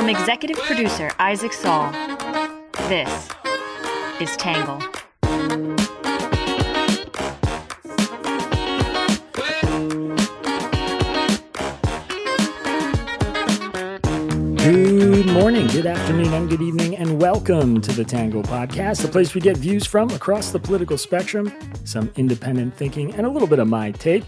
From executive producer Isaac Saul, this is Tangle. Good morning, good afternoon, and good evening, and welcome to the Tangle Podcast, the place we get views from across the political spectrum, some independent thinking, and a little bit of my take.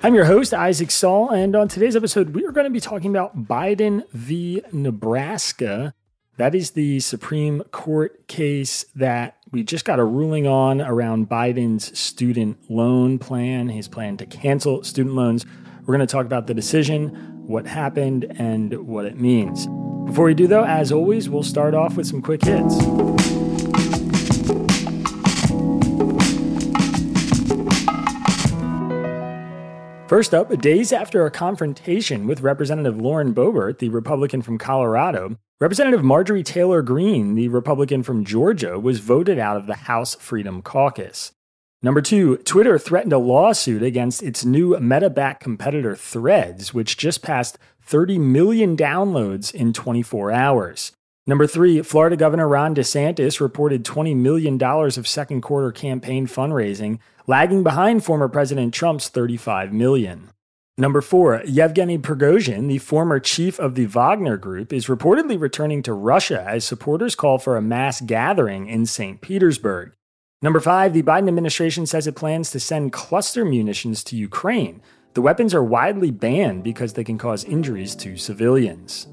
I'm your host, Isaac Saul, and on today's episode, we are going to be talking about Biden v. Nebraska. That is the Supreme Court case that we just got a ruling on around Biden's student loan plan, his plan to cancel student loans. We're going to talk about the decision, what happened, and what it means. Before we do, though, as always, we'll start off with some quick hits. First up, days after a confrontation with Representative Lauren Boebert, the Republican from Colorado, Representative Marjorie Taylor Greene, the Republican from Georgia, was voted out of the House Freedom Caucus. Number two, Twitter threatened a lawsuit against its new meta backed competitor Threads, which just passed 30 million downloads in 24 hours. Number three, Florida Governor Ron DeSantis reported $20 million of second quarter campaign fundraising, lagging behind former President Trump's 35 million. Number four, Yevgeny Prigozhin, the former chief of the Wagner Group, is reportedly returning to Russia as supporters call for a mass gathering in St. Petersburg. Number five, the Biden administration says it plans to send cluster munitions to Ukraine. The weapons are widely banned because they can cause injuries to civilians.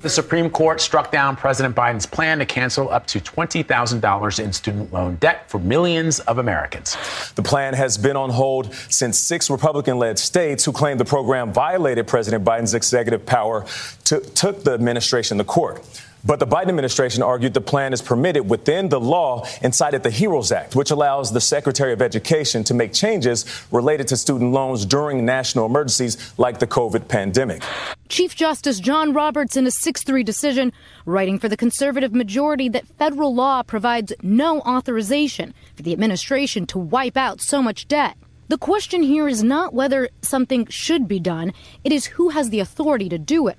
The Supreme Court struck down President Biden's plan to cancel up to $20,000 in student loan debt for millions of Americans. The plan has been on hold since six Republican led states who claimed the program violated President Biden's executive power to, took the administration to court. But the Biden administration argued the plan is permitted within the law and cited the HEROES Act, which allows the Secretary of Education to make changes related to student loans during national emergencies like the COVID pandemic. Chief Justice John Roberts, in a 6 3 decision, writing for the conservative majority that federal law provides no authorization for the administration to wipe out so much debt. The question here is not whether something should be done, it is who has the authority to do it.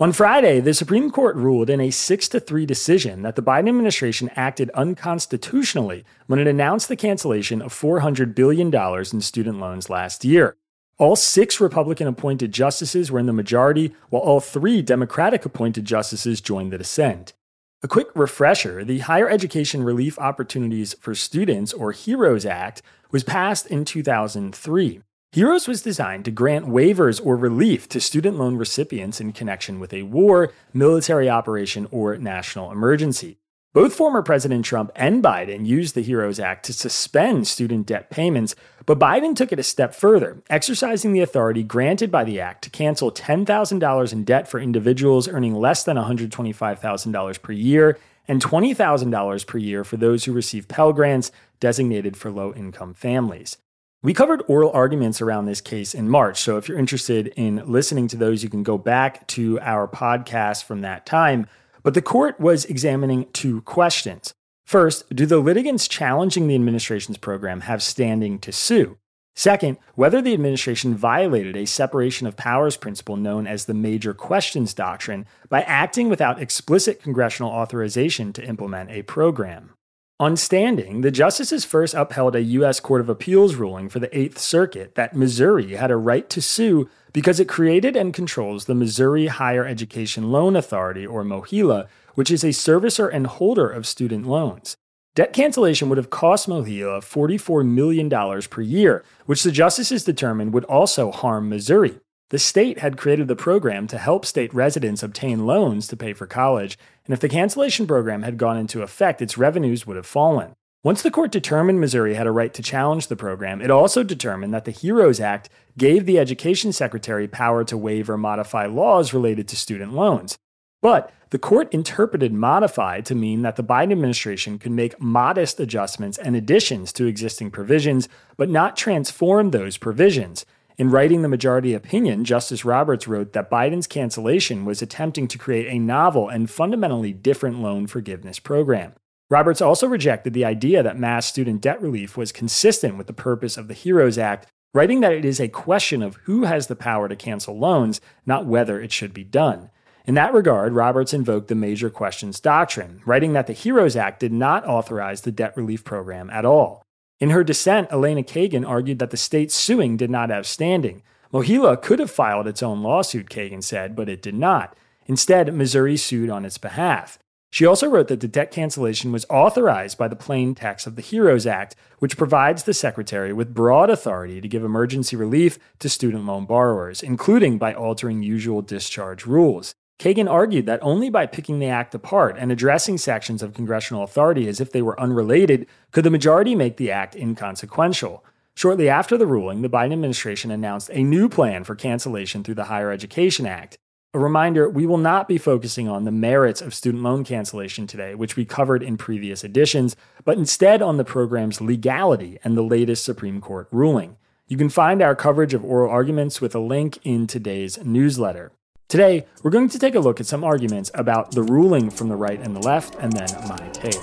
On Friday, the Supreme Court ruled in a 6 to 3 decision that the Biden administration acted unconstitutionally when it announced the cancellation of $400 billion in student loans last year. All six Republican appointed justices were in the majority, while all three Democratic appointed justices joined the dissent. A quick refresher the Higher Education Relief Opportunities for Students, or HEROES Act, was passed in 2003. HEROES was designed to grant waivers or relief to student loan recipients in connection with a war, military operation, or national emergency. Both former President Trump and Biden used the HEROES Act to suspend student debt payments, but Biden took it a step further, exercising the authority granted by the Act to cancel $10,000 in debt for individuals earning less than $125,000 per year and $20,000 per year for those who receive Pell Grants designated for low income families. We covered oral arguments around this case in March. So if you're interested in listening to those, you can go back to our podcast from that time. But the court was examining two questions. First, do the litigants challenging the administration's program have standing to sue? Second, whether the administration violated a separation of powers principle known as the major questions doctrine by acting without explicit congressional authorization to implement a program. On standing, the justices first upheld a U.S. Court of Appeals ruling for the Eighth Circuit that Missouri had a right to sue because it created and controls the Missouri Higher Education Loan Authority, or MOHELA, which is a servicer and holder of student loans. Debt cancellation would have cost MOHELA $44 million per year, which the justices determined would also harm Missouri. The state had created the program to help state residents obtain loans to pay for college, and if the cancellation program had gone into effect, its revenues would have fallen. Once the court determined Missouri had a right to challenge the program, it also determined that the HEROES Act gave the Education Secretary power to waive or modify laws related to student loans. But the court interpreted modify to mean that the Biden administration could make modest adjustments and additions to existing provisions, but not transform those provisions. In writing the majority opinion, Justice Roberts wrote that Biden's cancellation was attempting to create a novel and fundamentally different loan forgiveness program. Roberts also rejected the idea that mass student debt relief was consistent with the purpose of the HEROES Act, writing that it is a question of who has the power to cancel loans, not whether it should be done. In that regard, Roberts invoked the major questions doctrine, writing that the HEROES Act did not authorize the debt relief program at all. In her dissent, Elena Kagan argued that the state suing did not have standing. MOHELA could have filed its own lawsuit, Kagan said, but it did not. Instead, Missouri sued on its behalf. She also wrote that the debt cancellation was authorized by the plain text of the HEROES Act, which provides the Secretary with broad authority to give emergency relief to student loan borrowers, including by altering usual discharge rules. Kagan argued that only by picking the act apart and addressing sections of congressional authority as if they were unrelated could the majority make the act inconsequential. Shortly after the ruling, the Biden administration announced a new plan for cancellation through the Higher Education Act. A reminder we will not be focusing on the merits of student loan cancellation today, which we covered in previous editions, but instead on the program's legality and the latest Supreme Court ruling. You can find our coverage of oral arguments with a link in today's newsletter. Today, we're going to take a look at some arguments about the ruling from the right and the left, and then my take.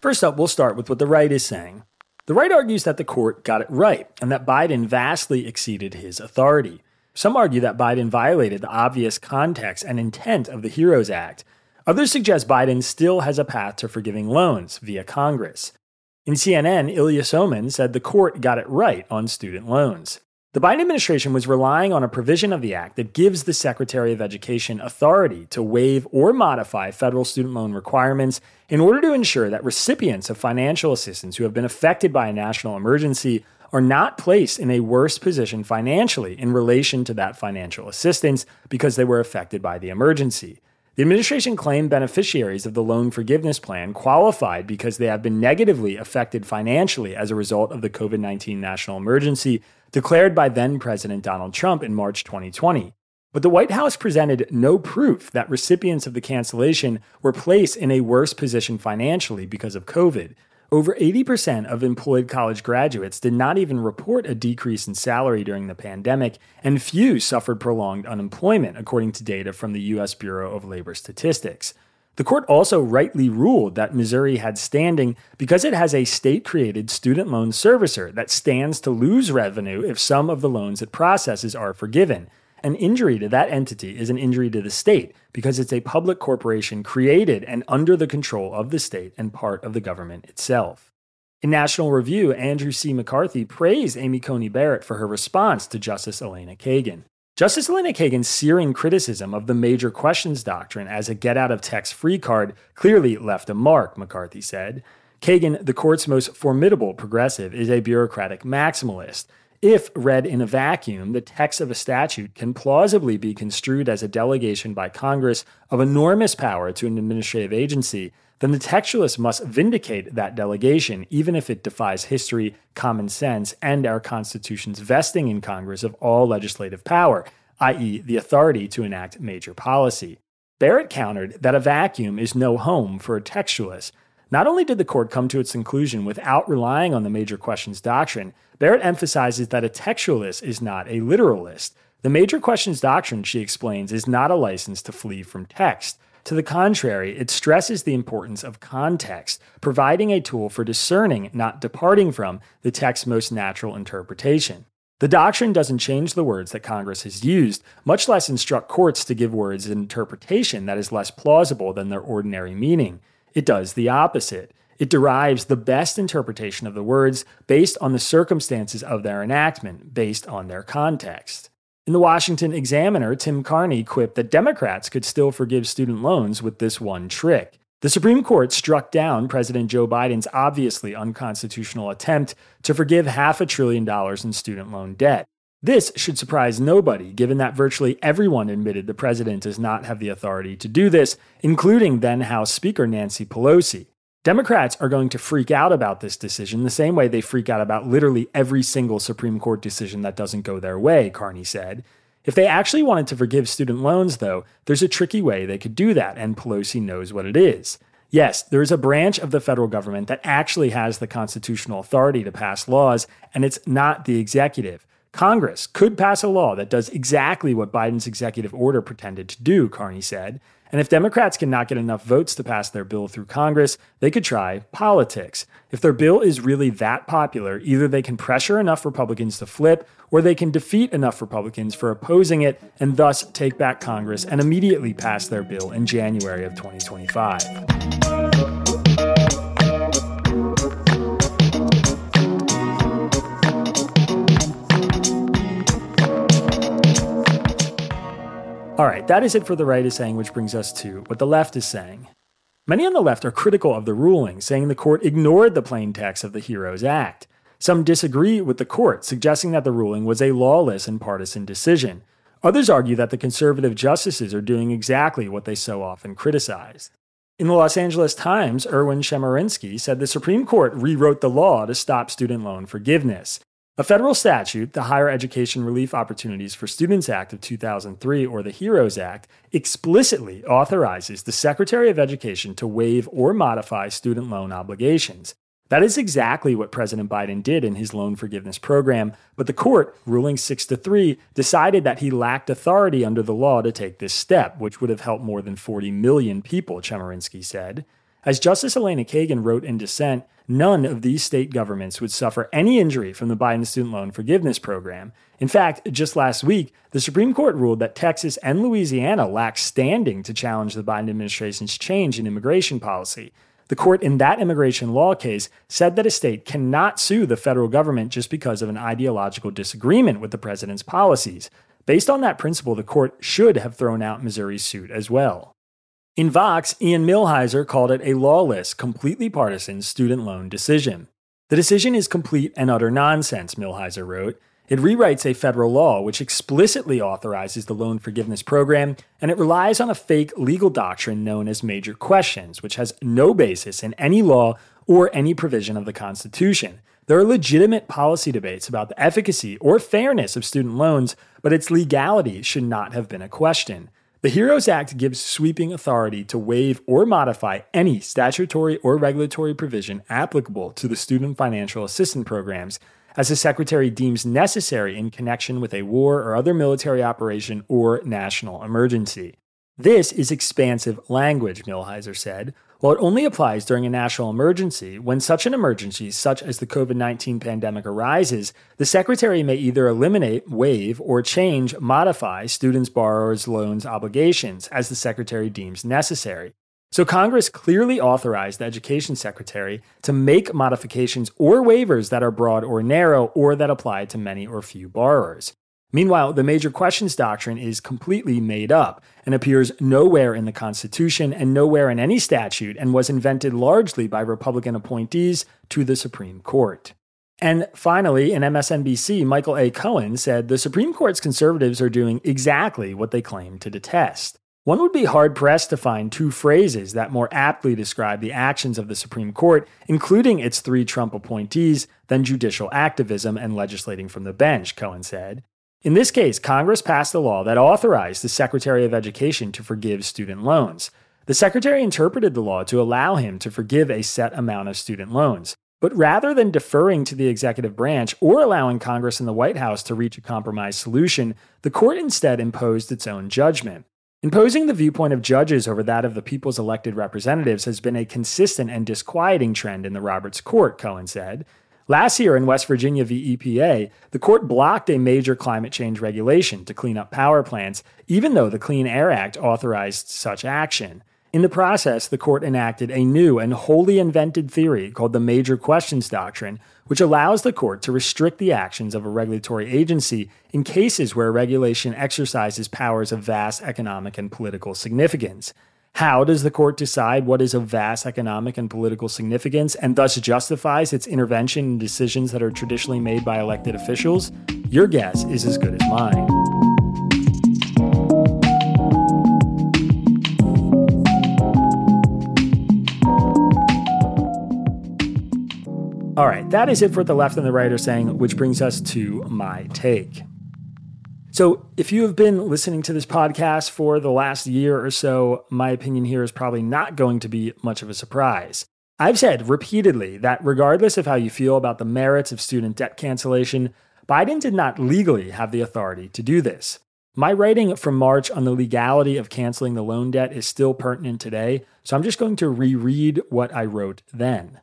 First up, we'll start with what the right is saying. The right argues that the court got it right and that Biden vastly exceeded his authority. Some argue that Biden violated the obvious context and intent of the HEROES Act. Others suggest Biden still has a path to forgiving loans via Congress. In CNN, Ilya Somin said the court got it right on student loans. The Biden administration was relying on a provision of the act that gives the Secretary of Education authority to waive or modify federal student loan requirements in order to ensure that recipients of financial assistance who have been affected by a national emergency are not placed in a worse position financially in relation to that financial assistance because they were affected by the emergency. The administration claimed beneficiaries of the loan forgiveness plan qualified because they have been negatively affected financially as a result of the COVID 19 national emergency declared by then President Donald Trump in March 2020. But the White House presented no proof that recipients of the cancellation were placed in a worse position financially because of COVID. Over 80% of employed college graduates did not even report a decrease in salary during the pandemic, and few suffered prolonged unemployment, according to data from the U.S. Bureau of Labor Statistics. The court also rightly ruled that Missouri had standing because it has a state created student loan servicer that stands to lose revenue if some of the loans it processes are forgiven. An injury to that entity is an injury to the state because it's a public corporation created and under the control of the state and part of the government itself. In National Review, Andrew C. McCarthy praised Amy Coney Barrett for her response to Justice Elena Kagan. Justice Elena Kagan's searing criticism of the major questions doctrine as a get out of tax free card clearly left a mark, McCarthy said. Kagan, the court's most formidable progressive, is a bureaucratic maximalist. If read in a vacuum, the text of a statute can plausibly be construed as a delegation by Congress of enormous power to an administrative agency, then the textualist must vindicate that delegation, even if it defies history, common sense, and our Constitution's vesting in Congress of all legislative power, i.e., the authority to enact major policy. Barrett countered that a vacuum is no home for a textualist. Not only did the court come to its conclusion without relying on the major questions doctrine, Barrett emphasizes that a textualist is not a literalist. The major questions doctrine, she explains, is not a license to flee from text. To the contrary, it stresses the importance of context, providing a tool for discerning, not departing from, the text's most natural interpretation. The doctrine doesn't change the words that Congress has used, much less instruct courts to give words an interpretation that is less plausible than their ordinary meaning. It does the opposite. It derives the best interpretation of the words based on the circumstances of their enactment, based on their context. In the Washington Examiner, Tim Carney quipped that Democrats could still forgive student loans with this one trick. The Supreme Court struck down President Joe Biden's obviously unconstitutional attempt to forgive half a trillion dollars in student loan debt. This should surprise nobody, given that virtually everyone admitted the president does not have the authority to do this, including then House Speaker Nancy Pelosi. Democrats are going to freak out about this decision the same way they freak out about literally every single Supreme Court decision that doesn't go their way, Carney said. If they actually wanted to forgive student loans, though, there's a tricky way they could do that, and Pelosi knows what it is. Yes, there is a branch of the federal government that actually has the constitutional authority to pass laws, and it's not the executive. Congress could pass a law that does exactly what Biden's executive order pretended to do, Carney said. And if Democrats cannot get enough votes to pass their bill through Congress, they could try politics. If their bill is really that popular, either they can pressure enough Republicans to flip, or they can defeat enough Republicans for opposing it and thus take back Congress and immediately pass their bill in January of 2025. All right, that is it for the right is saying, which brings us to what the left is saying. Many on the left are critical of the ruling, saying the court ignored the plain text of the HEROES Act. Some disagree with the court, suggesting that the ruling was a lawless and partisan decision. Others argue that the conservative justices are doing exactly what they so often criticize. In the Los Angeles Times, Erwin Chemerinsky said the Supreme Court rewrote the law to stop student loan forgiveness. A federal statute, the Higher Education Relief Opportunities for Students Act of 2003, or the HEROES Act, explicitly authorizes the Secretary of Education to waive or modify student loan obligations. That is exactly what President Biden did in his loan forgiveness program, but the court, ruling 6 to 3, decided that he lacked authority under the law to take this step, which would have helped more than 40 million people, Chemerinsky said. As Justice Elena Kagan wrote in dissent, none of these state governments would suffer any injury from the Biden student loan forgiveness program. In fact, just last week, the Supreme Court ruled that Texas and Louisiana lack standing to challenge the Biden administration's change in immigration policy. The court in that immigration law case said that a state cannot sue the federal government just because of an ideological disagreement with the president's policies. Based on that principle, the court should have thrown out Missouri's suit as well. In Vox, Ian Millhiser called it a lawless, completely partisan student loan decision. The decision is complete and utter nonsense, Millhiser wrote. It rewrites a federal law which explicitly authorizes the loan forgiveness program, and it relies on a fake legal doctrine known as major questions, which has no basis in any law or any provision of the Constitution. There are legitimate policy debates about the efficacy or fairness of student loans, but its legality should not have been a question. The HEROES Act gives sweeping authority to waive or modify any statutory or regulatory provision applicable to the student financial assistance programs as the Secretary deems necessary in connection with a war or other military operation or national emergency. This is expansive language, Millhiser said, while it only applies during a national emergency, when such an emergency, such as the COVID 19 pandemic, arises, the Secretary may either eliminate, waive, or change, modify students' borrowers' loans obligations as the Secretary deems necessary. So Congress clearly authorized the Education Secretary to make modifications or waivers that are broad or narrow or that apply to many or few borrowers. Meanwhile, the major questions doctrine is completely made up and appears nowhere in the Constitution and nowhere in any statute and was invented largely by Republican appointees to the Supreme Court. And finally, in MSNBC, Michael A. Cohen said the Supreme Court's conservatives are doing exactly what they claim to detest. One would be hard pressed to find two phrases that more aptly describe the actions of the Supreme Court, including its three Trump appointees, than judicial activism and legislating from the bench, Cohen said. In this case, Congress passed a law that authorized the Secretary of Education to forgive student loans. The Secretary interpreted the law to allow him to forgive a set amount of student loans. But rather than deferring to the executive branch or allowing Congress and the White House to reach a compromise solution, the court instead imposed its own judgment. Imposing the viewpoint of judges over that of the people's elected representatives has been a consistent and disquieting trend in the Roberts Court, Cohen said. Last year in West Virginia v. EPA, the court blocked a major climate change regulation to clean up power plants, even though the Clean Air Act authorized such action. In the process, the court enacted a new and wholly invented theory called the Major Questions Doctrine, which allows the court to restrict the actions of a regulatory agency in cases where regulation exercises powers of vast economic and political significance. How does the court decide what is of vast economic and political significance and thus justifies its intervention in decisions that are traditionally made by elected officials? Your guess is as good as mine. All right, that is it for the left and the right are saying, which brings us to my take. So, if you have been listening to this podcast for the last year or so, my opinion here is probably not going to be much of a surprise. I've said repeatedly that regardless of how you feel about the merits of student debt cancellation, Biden did not legally have the authority to do this. My writing from March on the legality of canceling the loan debt is still pertinent today, so I'm just going to reread what I wrote then.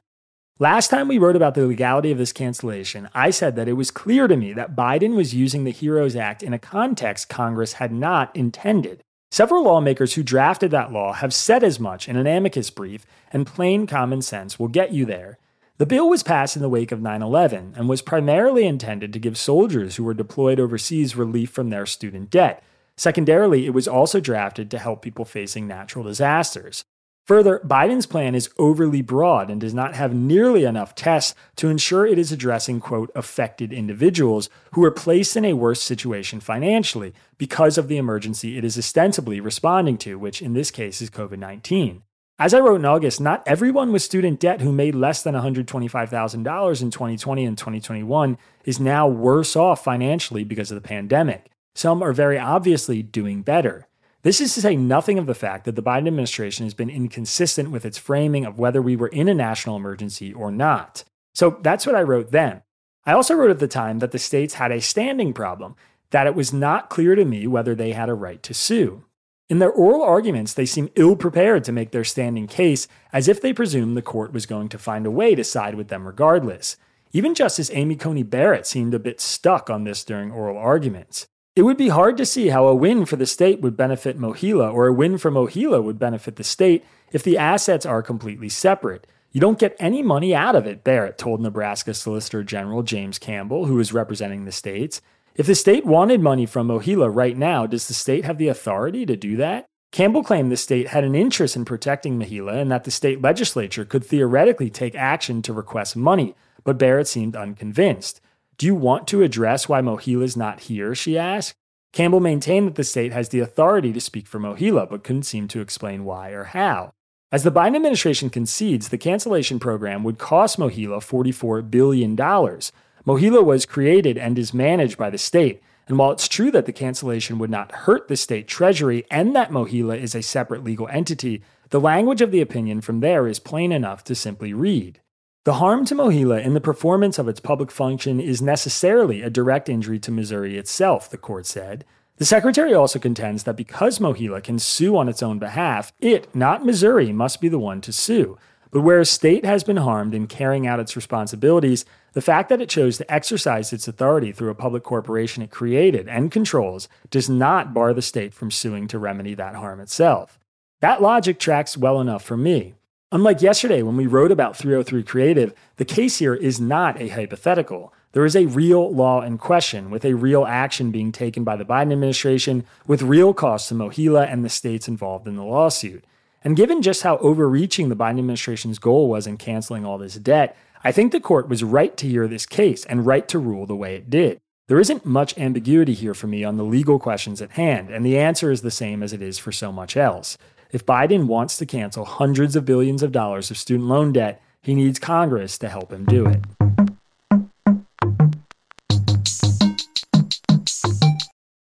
Last time we wrote about the legality of this cancellation, I said that it was clear to me that Biden was using the HEROES Act in a context Congress had not intended. Several lawmakers who drafted that law have said as much in an amicus brief, and plain common sense will get you there. The bill was passed in the wake of 9 11 and was primarily intended to give soldiers who were deployed overseas relief from their student debt. Secondarily, it was also drafted to help people facing natural disasters. Further, Biden's plan is overly broad and does not have nearly enough tests to ensure it is addressing, quote, affected individuals who are placed in a worse situation financially because of the emergency it is ostensibly responding to, which in this case is COVID 19. As I wrote in August, not everyone with student debt who made less than $125,000 in 2020 and 2021 is now worse off financially because of the pandemic. Some are very obviously doing better. This is to say nothing of the fact that the Biden administration has been inconsistent with its framing of whether we were in a national emergency or not. So that's what I wrote then. I also wrote at the time that the states had a standing problem, that it was not clear to me whether they had a right to sue. In their oral arguments, they seem ill prepared to make their standing case, as if they presumed the court was going to find a way to side with them regardless. Even Justice Amy Coney Barrett seemed a bit stuck on this during oral arguments. It would be hard to see how a win for the state would benefit MOHELA or a win for MOHELA would benefit the state if the assets are completely separate. You don't get any money out of it, Barrett told Nebraska Solicitor General James Campbell, who is representing the states. If the state wanted money from MOHELA right now, does the state have the authority to do that? Campbell claimed the state had an interest in protecting MOHELA and that the state legislature could theoretically take action to request money, but Barrett seemed unconvinced. Do you want to address why MOHELA is not here? She asked. Campbell maintained that the state has the authority to speak for MOHELA, but couldn't seem to explain why or how. As the Biden administration concedes, the cancellation program would cost MOHELA $44 billion. MOHELA was created and is managed by the state. And while it's true that the cancellation would not hurt the state treasury and that MOHELA is a separate legal entity, the language of the opinion from there is plain enough to simply read. The harm to MOHELA in the performance of its public function is necessarily a direct injury to Missouri itself, the court said. The secretary also contends that because MOHELA can sue on its own behalf, it, not Missouri, must be the one to sue. But where a state has been harmed in carrying out its responsibilities, the fact that it chose to exercise its authority through a public corporation it created and controls does not bar the state from suing to remedy that harm itself. That logic tracks well enough for me. Unlike yesterday when we wrote about 303 Creative, the case here is not a hypothetical. There is a real law in question, with a real action being taken by the Biden administration, with real costs to MOHELA and the states involved in the lawsuit. And given just how overreaching the Biden administration's goal was in canceling all this debt, I think the court was right to hear this case and right to rule the way it did. There isn't much ambiguity here for me on the legal questions at hand, and the answer is the same as it is for so much else. If Biden wants to cancel hundreds of billions of dollars of student loan debt, he needs Congress to help him do it.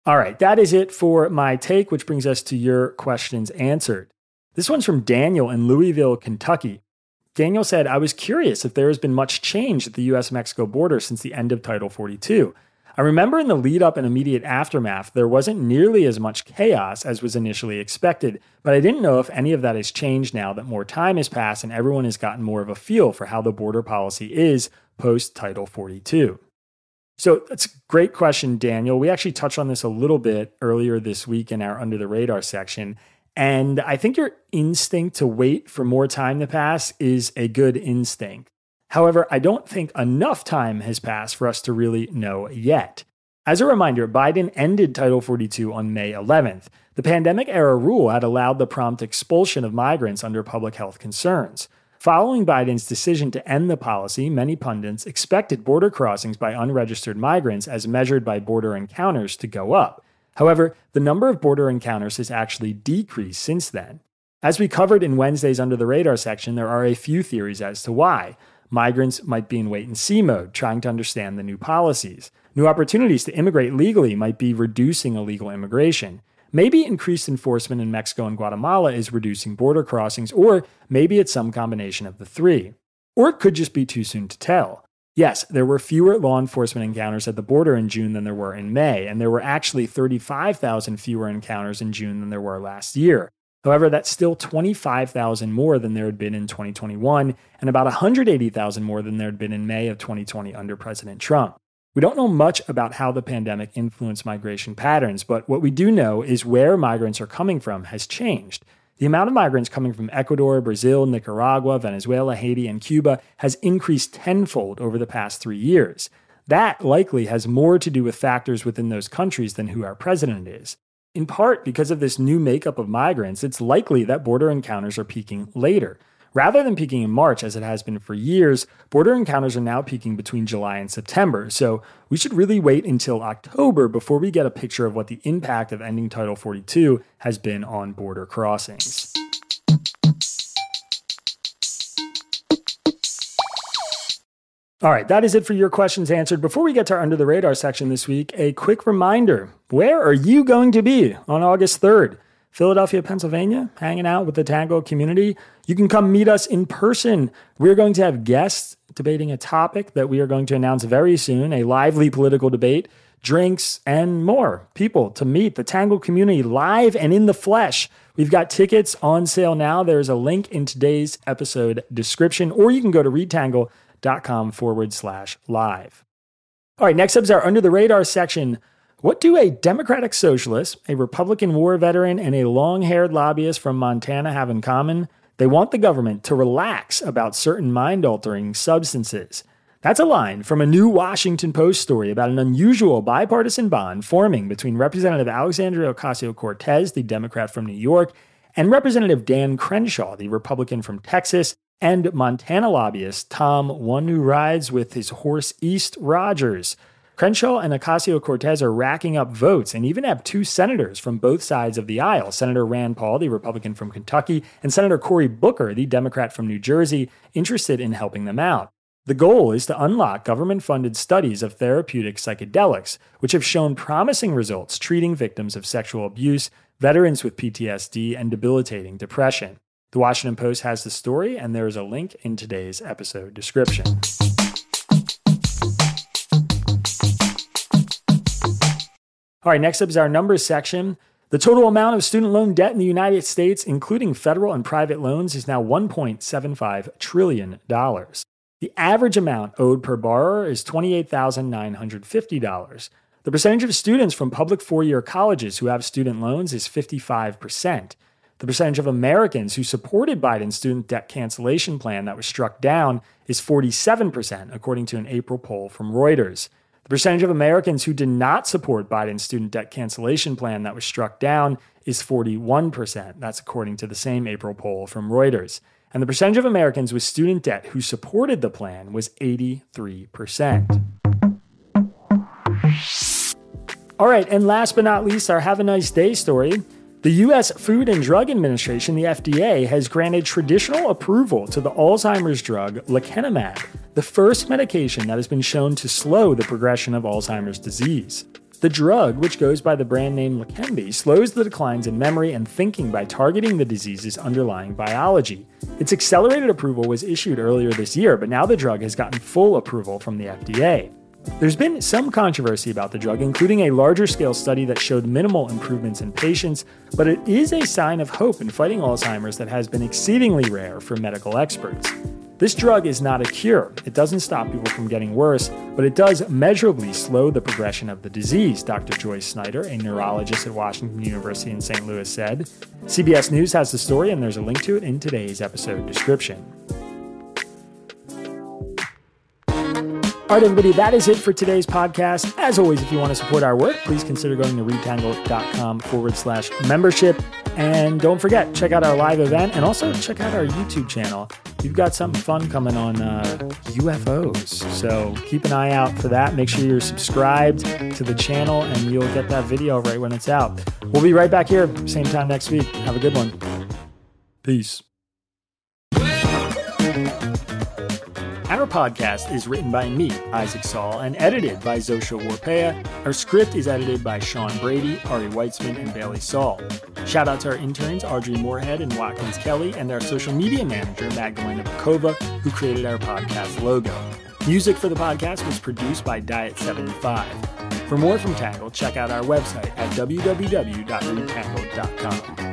All right, that is it for my take, which brings us to your questions answered. This one's from Daniel in Louisville, Kentucky. Daniel said, I was curious if there has been much change at the US Mexico border since the end of Title 42. I remember in the lead up and immediate aftermath, there wasn't nearly as much chaos as was initially expected, but I didn't know if any of that has changed now that more time has passed and everyone has gotten more of a feel for how the border policy is post Title 42. So that's a great question, Daniel. We actually touched on this a little bit earlier this week in our Under the Radar section. And I think your instinct to wait for more time to pass is a good instinct. However, I don't think enough time has passed for us to really know yet. As a reminder, Biden ended Title 42 on May 11th. The pandemic era rule had allowed the prompt expulsion of migrants under public health concerns. Following Biden's decision to end the policy, many pundits expected border crossings by unregistered migrants, as measured by border encounters, to go up. However, the number of border encounters has actually decreased since then. As we covered in Wednesday's Under the Radar section, there are a few theories as to why. Migrants might be in wait and see mode, trying to understand the new policies. New opportunities to immigrate legally might be reducing illegal immigration. Maybe increased enforcement in Mexico and Guatemala is reducing border crossings, or maybe it's some combination of the three. Or it could just be too soon to tell. Yes, there were fewer law enforcement encounters at the border in June than there were in May, and there were actually 35,000 fewer encounters in June than there were last year. However, that's still 25,000 more than there had been in 2021, and about 180,000 more than there had been in May of 2020 under President Trump. We don't know much about how the pandemic influenced migration patterns, but what we do know is where migrants are coming from has changed. The amount of migrants coming from Ecuador, Brazil, Nicaragua, Venezuela, Haiti, and Cuba has increased tenfold over the past three years. That likely has more to do with factors within those countries than who our president is. In part because of this new makeup of migrants, it's likely that border encounters are peaking later. Rather than peaking in March, as it has been for years, border encounters are now peaking between July and September. So we should really wait until October before we get a picture of what the impact of ending Title 42 has been on border crossings. All right, that is it for your questions answered. Before we get to our under the radar section this week, a quick reminder where are you going to be on August 3rd? Philadelphia, Pennsylvania, hanging out with the Tangle community. You can come meet us in person. We're going to have guests debating a topic that we are going to announce very soon a lively political debate, drinks, and more people to meet the Tangle community live and in the flesh. We've got tickets on sale now. There's a link in today's episode description, or you can go to readtangle.com forward slash live. All right, next up is our under the radar section. What do a Democratic socialist, a Republican war veteran, and a long haired lobbyist from Montana have in common? They want the government to relax about certain mind altering substances. That's a line from a new Washington Post story about an unusual bipartisan bond forming between Representative Alexandria Ocasio Cortez, the Democrat from New York, and Representative Dan Crenshaw, the Republican from Texas, and Montana lobbyist Tom, one who rides with his horse East Rogers. Crenshaw and Ocasio Cortez are racking up votes and even have two senators from both sides of the aisle Senator Rand Paul, the Republican from Kentucky, and Senator Cory Booker, the Democrat from New Jersey, interested in helping them out. The goal is to unlock government funded studies of therapeutic psychedelics, which have shown promising results treating victims of sexual abuse, veterans with PTSD, and debilitating depression. The Washington Post has the story, and there is a link in today's episode description. All right, next up is our numbers section. The total amount of student loan debt in the United States, including federal and private loans, is now $1.75 trillion. The average amount owed per borrower is $28,950. The percentage of students from public four year colleges who have student loans is 55%. The percentage of Americans who supported Biden's student debt cancellation plan that was struck down is 47%, according to an April poll from Reuters. The percentage of Americans who did not support Biden's student debt cancellation plan that was struck down is 41%. That's according to the same April poll from Reuters. And the percentage of Americans with student debt who supported the plan was 83%. All right, and last but not least, our Have a Nice Day story. The U.S. Food and Drug Administration, the FDA, has granted traditional approval to the Alzheimer's drug lecanemab, the first medication that has been shown to slow the progression of Alzheimer's disease. The drug, which goes by the brand name Leqembi, slows the declines in memory and thinking by targeting the disease's underlying biology. Its accelerated approval was issued earlier this year, but now the drug has gotten full approval from the FDA. There's been some controversy about the drug, including a larger scale study that showed minimal improvements in patients, but it is a sign of hope in fighting Alzheimer's that has been exceedingly rare for medical experts. This drug is not a cure. It doesn't stop people from getting worse, but it does measurably slow the progression of the disease, Dr. Joyce Snyder, a neurologist at Washington University in St. Louis, said. CBS News has the story, and there's a link to it in today's episode description. All right, everybody, that is it for today's podcast. As always, if you want to support our work, please consider going to readtangle.com forward slash membership. And don't forget, check out our live event and also check out our YouTube channel. We've got something fun coming on uh, UFOs. So keep an eye out for that. Make sure you're subscribed to the channel and you'll get that video right when it's out. We'll be right back here, same time next week. Have a good one. Peace. Podcast is written by me, Isaac Saul, and edited by Zosha Warpeha. Our script is edited by Sean Brady, Ari Weitzman, and Bailey Saul. Shout out to our interns, Audrey Moorhead and Watkins Kelly, and our social media manager, Magdalena Bokowa, who created our podcast logo. Music for the podcast was produced by Diet 75. For more from Tangled, check out our website at www.readtangle.com.